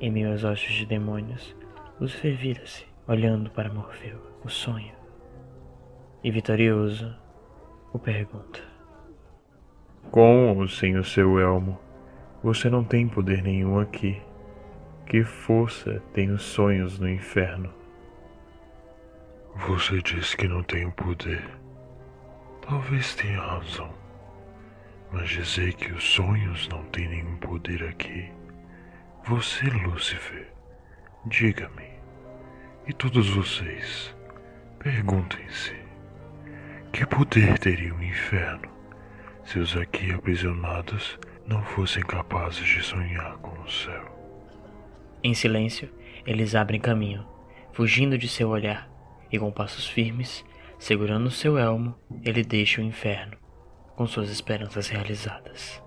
Em meio aos ossos de demônios, Lúcifer vira-se, olhando para Morfeu, o sonho. E vitorioso, o pergunta: Com ou sem o seu elmo, você não tem poder nenhum aqui. Que força tem os sonhos no inferno? Você diz que não tenho poder. Talvez tenha razão. Mas dizer que os sonhos não têm nenhum poder aqui. Você, Lúcifer, diga-me. E todos vocês, perguntem-se: que poder teria o inferno se os aqui aprisionados não fossem capazes de sonhar com o céu? Em silêncio, eles abrem caminho, fugindo de seu olhar, e com passos firmes, segurando seu elmo, ele deixa o inferno, com suas esperanças realizadas.